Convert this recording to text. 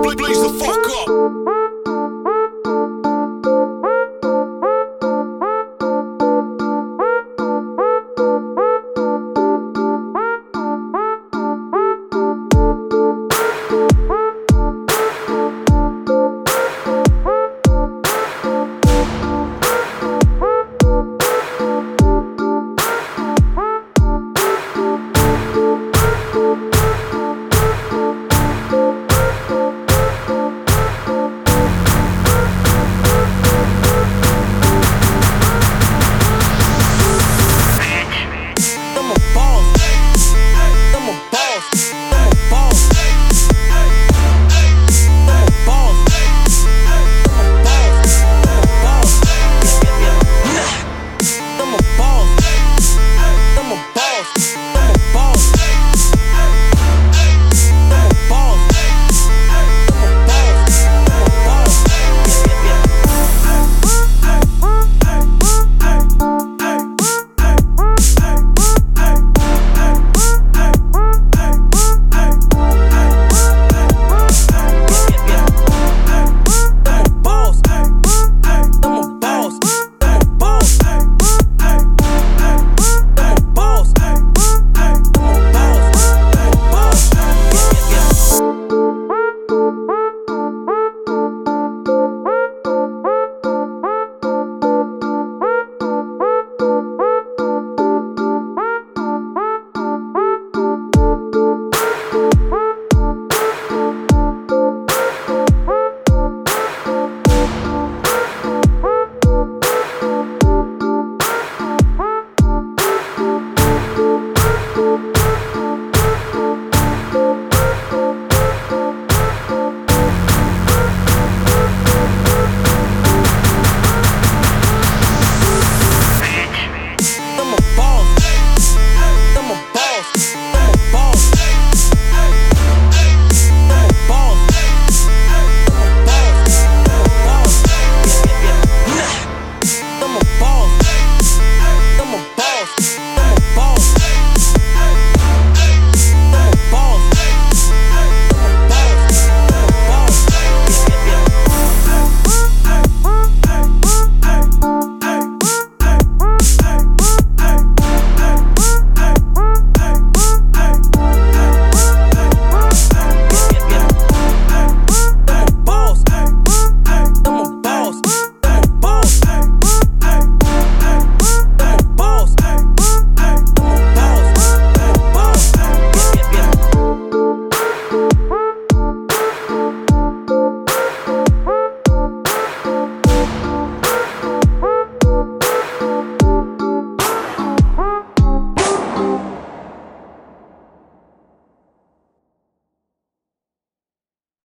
blaze the fuck up.